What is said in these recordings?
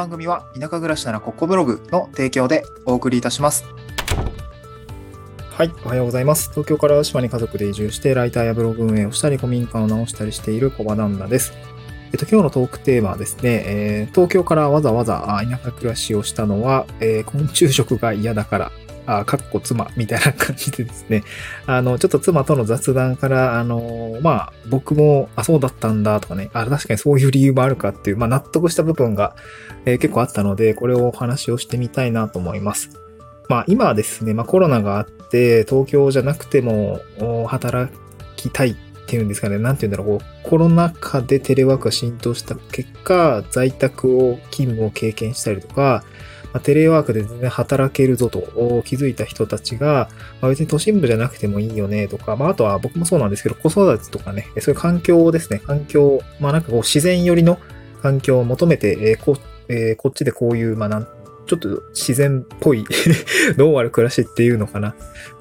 番組は田舎暮らしならここブログの提供でお送りいたします。はい、おはようございます。東京から島に家族で移住してライターやブログ運営をしたり古民家を直したりしている小場旦那です。えっと、今日のトークテーマはですね、えー東京からわざわざ田舎暮らしをしたのは、えー昆虫食が嫌だから、あ、かっこ妻みたいな感じでですね、あの、ちょっと妻との雑談から、あの、まあ、僕も、あ、そうだったんだとかね、あ、確かにそういう理由もあるかっていう、まあ、納得した部分が、えー結構あったので、これをお話をしてみたいなと思います。まあ、今はですね、まあ、コロナがあって、東京じゃなくても、働きたいっていうんですかね、なんていうんだろう、こうコロナ禍でテレワークが浸透した結果、在宅を、勤務を経験したりとか、ま、テレワークで全然働けるぞと気づいた人たちが、ま、別に都心部じゃなくてもいいよねとか、まあ、あとは僕もそうなんですけど、子育てとかね、そういう環境ですね、環境、まあなんかこう自然寄りの環境を求めて、えこえこっちでこういう、まあなん、ちょっと自然っぽい ノーマル暮らしっていうのかな。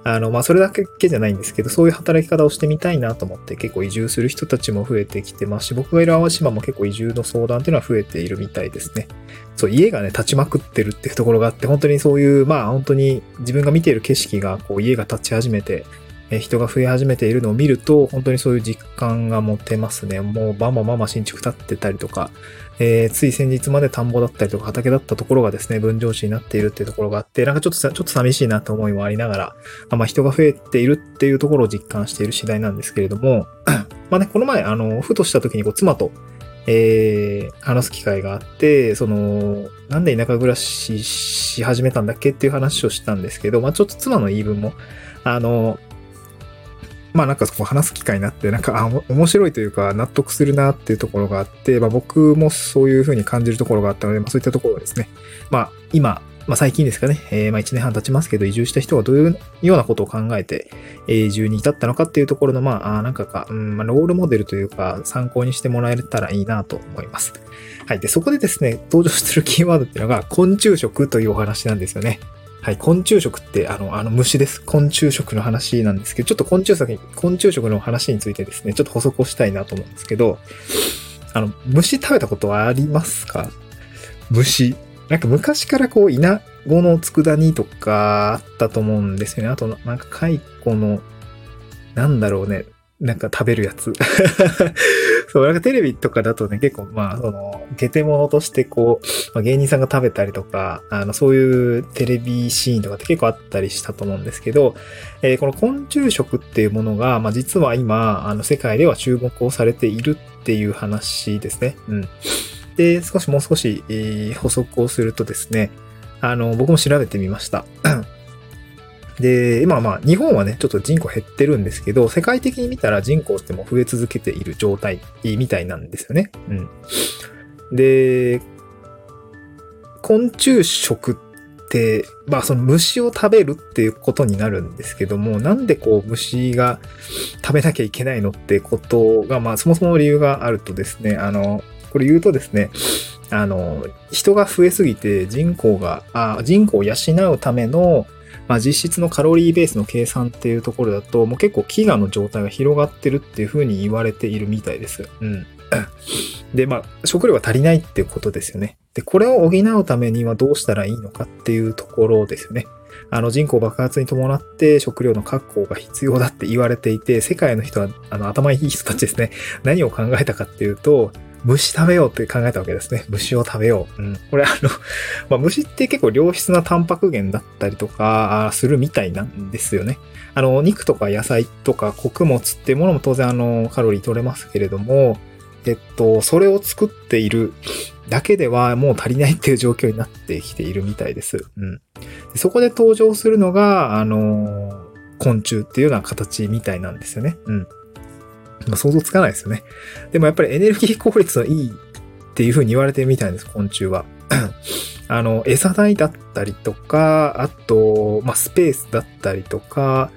あの、まあ、それだけじゃないんですけど、そういう働き方をしてみたいなと思って結構移住する人たちも増えてきてますし、僕がいる淡島も結構移住の相談っていうのは増えているみたいですね。そう、家がね、立ちまくってるっていうところがあって、本当にそういう、まあ本当に自分が見ている景色が、こう家が立ち始めて、え人が増え始めているのを見ると、本当にそういう実感が持てますね。もうバンバンバンバン新築建ってたりとか、えーつい先日まで田んぼだったりとか畑だったところがですね、分譲地になっているっていうところがあって、なんかちょっとさ、ちょっと寂しいなと思いもありながら、あまあ人が増えているっていうところを実感している次第なんですけれども、まあね、この前、あの、ふとした時にこう妻と、えー話す機会があって、その、なんで田舎暮らしし始めたんだっけっていう話をしたんですけど、まあちょっと妻の言い分も、あの、まあなんかこ話す機会になって、なんか、あ、面白いというか納得するなっていうところがあって、まあ僕もそういうふうに感じるところがあったので、まあそういったところですね、まあ今、まあ最近ですかね、えーまあ1年半経ちますけど、移住した人がどういうようなことを考えて、えー移住に至ったのかっていうところの、まあ、なんかか、うん、まあ、ロールモデルというか、参考にしてもらえたらいいなと思います。はい。で、そこでですね、登場するキーワードっていうのが、昆虫食というお話なんですよね。はい。昆虫食って、あの、あの虫です。昆虫食の話なんですけど、ちょっと昆虫食、昆虫食の話についてですね、ちょっと補足をしたいなと思うんですけど、あの、虫食べたことはありますか？虫。なんか昔からこう、稲子の佃煮とかあったと思うんですよね。あと、なんか蚕の、なんだろうね。なんか食べるやつ。そう、なんかテレビとかだとね、結構まあ、その、ゲテモノとしてこう、まあ、芸人さんが食べたりとか、あの、そういうテレビシーンとかって結構あったりしたと思うんですけど、えーこの昆虫食っていうものが、まあ実は今、あの、世界では注目をされているっていう話ですね。うん。で、少しもう少し、えー補足をするとですね、あの、僕も調べてみました。で、今まあ日本はね、ちょっと人口減ってるんですけど、世界的に見たら人口っても増え続けている状態みたいなんですよね。うん。で、昆虫食って、まあその虫を食べるっていうことになるんですけども、なんでこう虫が食べなきゃいけないのってことが、まあそもそも理由があるとですね、あの、これ言うとですね、あの、人が増えすぎて人口が、あ人口を養うための、まあ、実質のカロリーベースの計算っていうところだと、もう結構飢餓の状態が広がってるっていうふうに言われているみたいです。うん。で、まあ、食料が足りないっていうことですよね。で、これを補うためにはどうしたらいいのかっていうところですよね。あの人口爆発に伴って食料の確保が必要だって言われていて、世界の人はあの頭いい人たちですね。何を考えたかっていうと、虫食べようって考えたわけですね。虫を食べよう。うん。これあの、まあ、虫って結構良質なタンパク源だったりとかするみたいなんですよね。あの、肉とか野菜とか穀物っていうものも当然あの、カロリー取れますけれども、えっと、それを作っているだけではもう足りないっていう状況になってきているみたいです。うん。そこで登場するのが、あの、昆虫っていうような形みたいなんですよね。うん。まあ、想像つかないですよね。でもやっぱりエネルギー効率のいいっていう風に言われてるみたいです、昆虫は。あの、餌代だったりとか、あと、まあ、スペースだったりとか、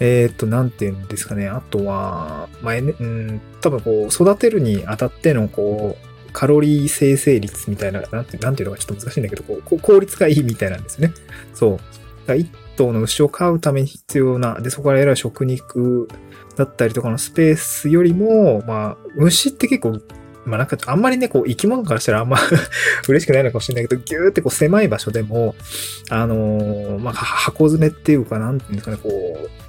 えっ、と、なんて言うんですかね。あとは、まあ、うん、多分こう、育てるにあたっての、こう、カロリー生成率みたいな、なんて、なんていうのかちょっと難しいんだけど、こう、効率がいいみたいなんですね。そう。だから一頭の牛を飼うために必要な、で、そこから得られる食肉だったりとかのスペースよりも、まあ、牛って結構まあなんか、あんまりね、こう、生き物からしたらあんま 嬉しくないのかもしれないけど、ぎゅーってこう、狭い場所でも、あのー、まあ、箱詰めっていうか、なんていうんですかね、こう、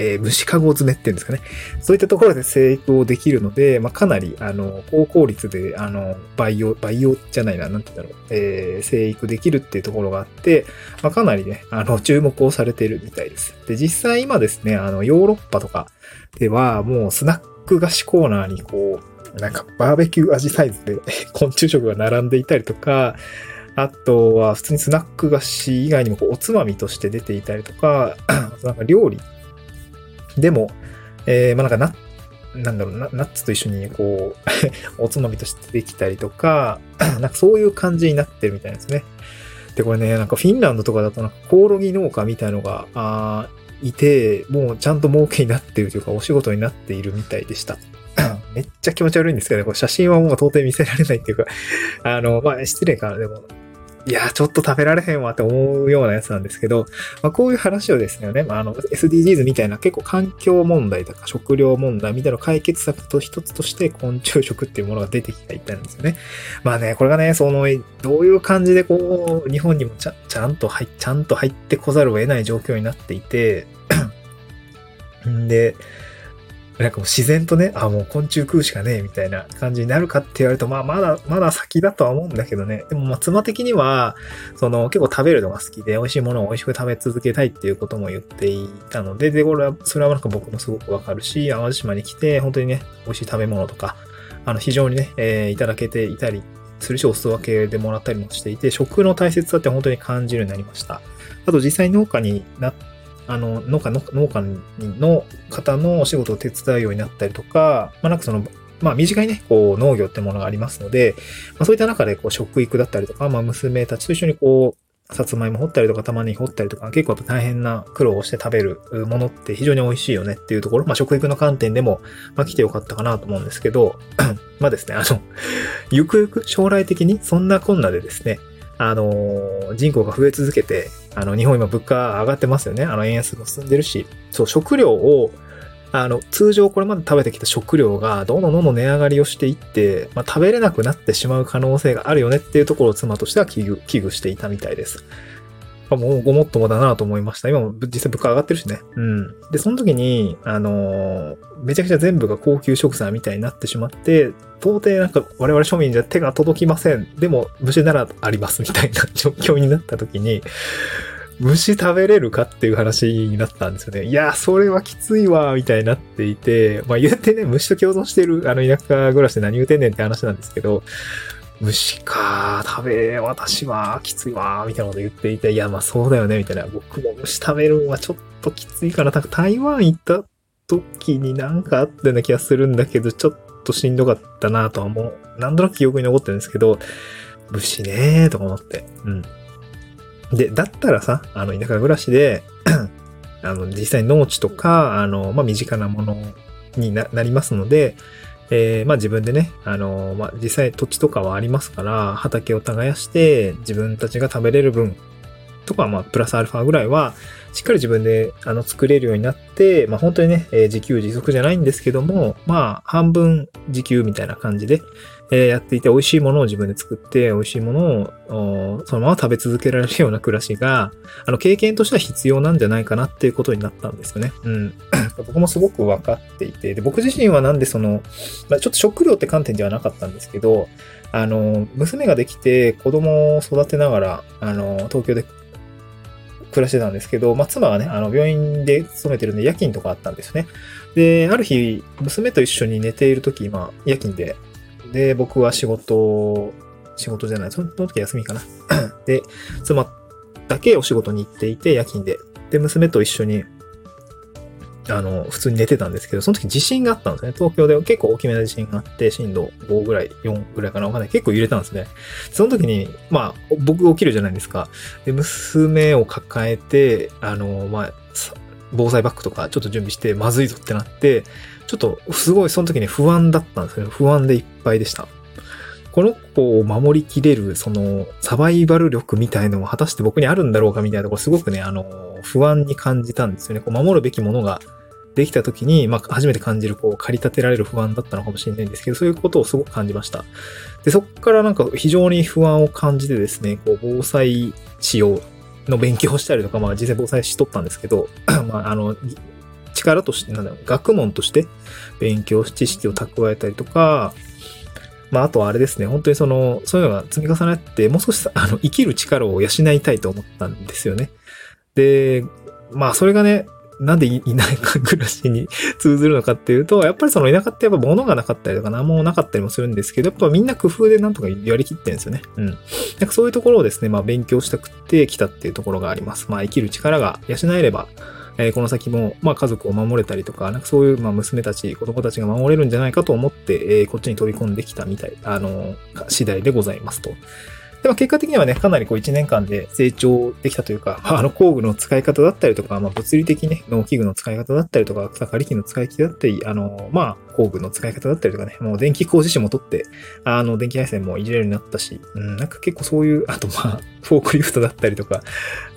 えー、虫かご詰めっていうんですかね。そういったところで生育をできるので、まあ、かなり、あの、高効率で、あの、培養、培養じゃないな、なんて言うんだろう、えー、生育できるっていうところがあって、まあ、かなりね、あの、注目をされているみたいです。で、実際今ですね、あの、ヨーロッパとかでは、もうスナック菓子コーナーにこう、なんかバーベキュー味サイズで 昆虫食が並んでいたりとか、あとは普通にスナック菓子以外にもこうおつまみとして出ていたりとか、なんか料理でも、えー、まあなんかな、なんだろうな、ナッツと一緒にこう おつまみとしてできたりとか、なんかそういう感じになってるみたいですね。で、これね、なんかフィンランドとかだとなんかコオロギ農家みたいのが、あいて、もうちゃんと儲けになってるというか、お仕事になっているみたいでした。めっちゃ気持ち悪いんですけどね、これ写真はもう到底見せられないっていうか、あの、まあ、失礼かな、でも、いや、ちょっと食べられへんわって思うようなやつなんですけど、まあ、こういう話をですね、まあ、あの、SDGs みたいな結構環境問題とか食料問題みたいな解決策と一つとして昆虫食っていうものが出てきていたんですよね。まあね、これがね、その、どういう感じでこう、日本にもちゃちゃんと入、ちゃんと入ってこざるを得ない状況になっていて、ん で、なんかもう自然とね、あ、もう昆虫食うしかねえみたいな感じになるかって言われると、まあまだ、まだ先だとは思うんだけどね。でもまあ妻的には、その結構食べるのが好きで、美味しいものを美味しく食べ続けたいっていうことも言っていたので、で、これは、それはなんか僕もすごくわかるし、淡路島に来て、本当にね、美味しい食べ物とか、あの、非常にね、えー、いただけていたりするし、お裾分けでもらったりもしていて、食の大切さって本当に感じるようになりました。あと実際農家になってあの、農家の、農家の方のお仕事を手伝うようになったりとか、まあなんかその、まあ短いね、こう農業ってものがありますので、まあそういった中でこう食育だったりとか、まあ娘たちと一緒にこう、さつまいも掘ったりとか玉ねぎ掘ったりとか、結構やっぱ大変な苦労をして食べるものって非常に美味しいよねっていうところ、まあ食育の観点でも、まあ来てよかったかなと思うんですけど、まあですね、あの、ゆくゆく将来的にそんなこんなでですね、あの、人口が増え続けて、あの、日本今物価上がってますよね。あの、円安も進んでるし、そう、食料を、あの、通常これまで食べてきた食料がどんどんどんどん値上がりをしていって、まあ、食べれなくなってしまう可能性があるよねっていうところを妻としては危惧、危惧していたみたいです。もうごもっともだなと思いました。今も実際物価上がってるしね。うん。で、その時に、あの、めちゃくちゃ全部が高級食材みたいになってしまって、到底なんか我々庶民じゃ手が届きません。でも、虫ならありますみたいな状況になった時に、虫食べれるかっていう話になったんですよね。いや、それはきついわ、みたいになっていて、まあ言ってね、虫と共存してる、あの田舎暮らしで何言うてんねんって話なんですけど、虫か、食べ、私はきついわ、みたいなこと言っていて、いや、まあそうだよね、みたいな。僕も虫食べるのはちょっときついかな。台湾行った時になんかあったような気がするんだけど、ちょっとしんどかったなとは思う。なんとなく記憶に残ってるんですけど、虫ねーとか思って。うん。で、だったらさ、あの、田舎暮らしで あの、実際農地とか、あの、まあ、身近なものになりますので、えー、まあ自分でね、あの、まあ実際土地とかはありますから、畑を耕して自分たちが食べれる分とか、まあプラスアルファぐらいは、しっかり自分であの作れるようになって、まあ本当にね、えー、自給自足じゃないんですけども、まあ半分自給みたいな感じで、えー、やっていて美味しいものを自分で作って、美味しいものをそのまま食べ続けられるような暮らしが、あの経験としては必要なんじゃないかなっていうことになったんですよね。うん。僕もすごく分かっていて、で、僕自身はなんでその、まあ、ちょっと食料って観点ではなかったんですけど、あの、娘ができて子供を育てながら、あの、東京で暮らしてたんですけど、まあ、妻がね、あの、病院で勤めてるんで夜勤とかあったんですね。で、ある日、娘と一緒に寝ている時、まあ、夜勤で、で、僕は仕事、仕事じゃない、その時休みかな。で、妻だけお仕事に行っていて、夜勤で。で、娘と一緒にあの、普通に寝てたんですけど、その時地震があったんですね。東京で結構大きめな地震があって、震度5ぐらい、4ぐらいかなわかんない。結構揺れたんですね。その時に、まあ、僕起きるじゃないですか。で、娘を抱えて、あの、まあ、防災バッグとかちょっと準備して、まずいぞってなって、ちょっとすごいその時に不安だったんですけど、不安でいっぱいでした。この子を守りきれる、その、サバイバル力みたいのは果たして僕にあるんだろうかみたいなところ、すごくね、あの、不安に感じたんですよね。こう守るべきものができた時に、まあ、初めて感じる、こう、駆り立てられる不安だったのかもしれないんですけど、そういうことをすごく感じました。で、そこからなんか非常に不安を感じてですね、こう、防災仕様の勉強をしたりとか、まあ、実際防災しとったんですけど、まあ、あの、力として、なんだろう、学問として勉強し、知識を蓄えたりとか、まあ、あとはあれですね、本当にその、そういうのが積み重なって、もう少しあの、生きる力を養いたいと思ったんですよね。で、まあ、それがね、なんで田舎暮らしに通ずるのかっていうと、やっぱりその田舎ってやっぱ物がなかったりとか何もなかったりもするんですけど、やっぱみんな工夫でなんとかやりきってるんですよね。うん。なんかそういうところをですね、まあ勉強したくてきたっていうところがあります。まあ生きる力が養えれば、えー、この先も、まあ家族を守れたりとか、なんかそういう、まあ娘たち、子供たちが守れるんじゃないかと思って、えー、こっちに飛び込んできたみたい、あの、次第でございますと。でも結果的にはね、かなりこう1年間で成長できたというか、あの工具の使い方だったりとか、まあ物理的ね、農機具の使い方だったりとか、草刈り機の使い方だったり、あの、まあ工具の使い方だったりとかね、もう電気工事士も取って、あの電気配線もいじれるようになったし、うん、なんか結構そういう、あとまあ、フォークリフトだったりとか、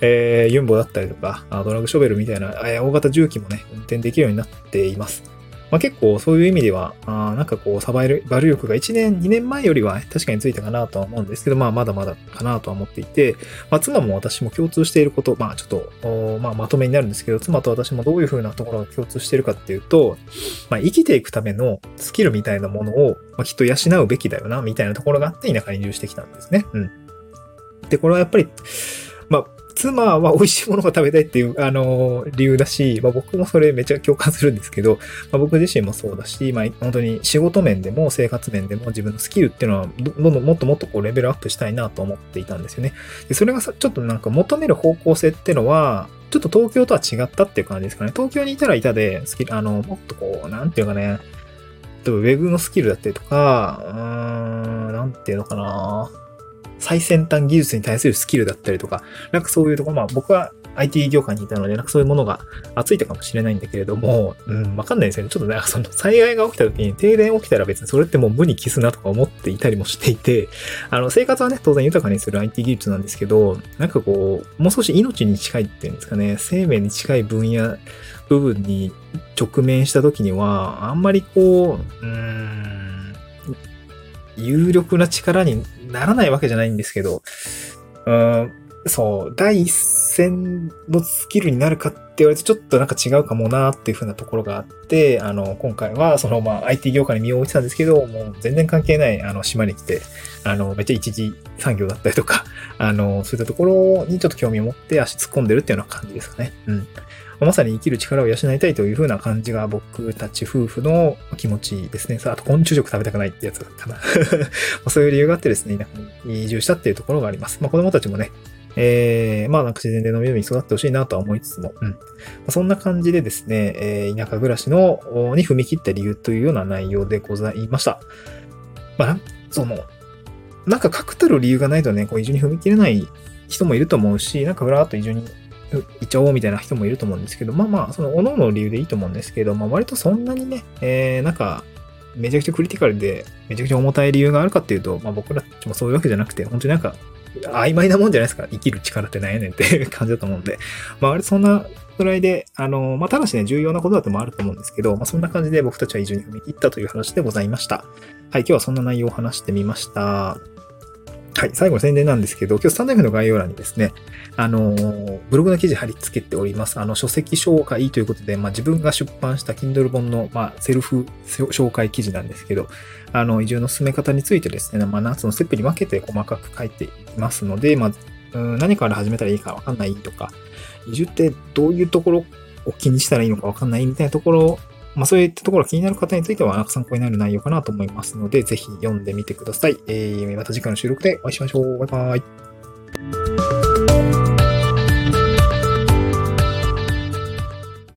えー、ユンボだったりとか、ドラッグショベルみたいな、大型重機もね、運転できるようになっています。まあ、結構そういう意味では、あなんかこう、サバイバル力が1年、2年前よりは確かについたかなとは思うんですけど、まあまだまだかなとは思っていて、まあ妻も私も共通していること、まあちょっと、まあまとめになるんですけど、妻と私もどういう風なところが共通しているかっていうと、まあ生きていくためのスキルみたいなものを、まあ、きっと養うべきだよな、みたいなところがあって田舎に移住してきたんですね。うん。で、これはやっぱり、まあ、妻は美味しいものが食べたいっていう、あの理由だし、まあ、僕もそれめっちゃ共感するんですけど、まあ、僕自身もそうだし、まあ、本当に仕事面でも生活面でも自分のスキルっていうのは、どんどんもっともっとこうレベルアップしたいなと思っていたんですよね。で、それがさ、ちょっとなんか求める方向性っていうのは、ちょっと東京とは違ったっていう感じですかね。東京にいたらいたで、スキル、あの、もっとこう、なんていうかね、例えばウェブのスキルだったりとか、うーん、なんていうのかな最先端技術に対するスキルだったりとか、なんかそういうところ、まあ僕は IT 業界にいたので、なんかそういうものがついたかもしれないんだけれども、うん、わかんないですよね。ちょっとね、その災害が起きた時に停電起きたら別にそれってもう無に帰すなとか思っていたりもしていて、あの、生活はね、当然豊かにする IT 技術なんですけど、なんかこう、もう少し命に近いっていうんですかね、生命に近い分野、部分に直面した時には、あんまりこう、うーん、有力な力にならないわけじゃないんですけど、うん、そう、第一線のスキルになるかって言われてちょっとなんか違うかもなっていう風なところがあって、あの、今回はそのまあ IT 業界に身を置いてたんですけど、もう全然関係ないあの島に来て、あの、めっちゃ一次産業だったりとか、あの、そういったところにちょっと興味を持って足突っ込んでるっていうような感じですかね。うん。まさに生きる力を養いたいという風な感じが僕たち夫婦の気持ちですね。さあ、と昆虫食食べたくないってやつかな そういう理由があってですね、移住したっていうところがあります。まあ子供たちもね、えー、まあなんか自然で伸び伸び育ってほしいなとは思いつつも、うん。まあ、そんな感じでですね、えー、田舎暮らしの、に踏み切った理由というような内容でございました。まあ、その、なんか確たる理由がないとね、こう移住に踏み切れない人もいると思うし、なんかふらっと移住に行っちゃおうみたいな人もいると思うんですけど、まあまあ、その、各々の理由でいいと思うんですけど、まあ割とそんなにね、えー、なんか、めちゃくちゃクリティカルで、めちゃくちゃ重たい理由があるかっていうと、まあ僕らもそういうわけじゃなくて、本当になんか、曖昧なもんじゃないですか。生きる力って何やねんっていう感じだと思うんで。まあ、あれそんなぐらいで、あの、まあ、ただしね、重要なことだともあると思うんですけど、まあ、そんな感じで僕たちは移住に踏み切ったという話でございました。はい、今日はそんな内容を話してみました。はい、最後宣伝なんですけど、今日スタンド F の概要欄にですね、あのブログの記事貼り付けております。あの、書籍紹介ということで、まあ、自分が出版した Kindle 本の、まあ、セルフ紹介記事なんですけど、あの、移住の進め方についてですね、まあ、7つのステップに分けて細かく書いていますので、まあ、何から始めたらいいかわかんないとか、移住ってどういうところを気にしたらいいのかわかんないみたいなところまあそういったところが気になる方については、参考になる内容かなと思いますので、ぜひ読んでみてください。えー、また次回の収録でお会いしましょう。バイバイ。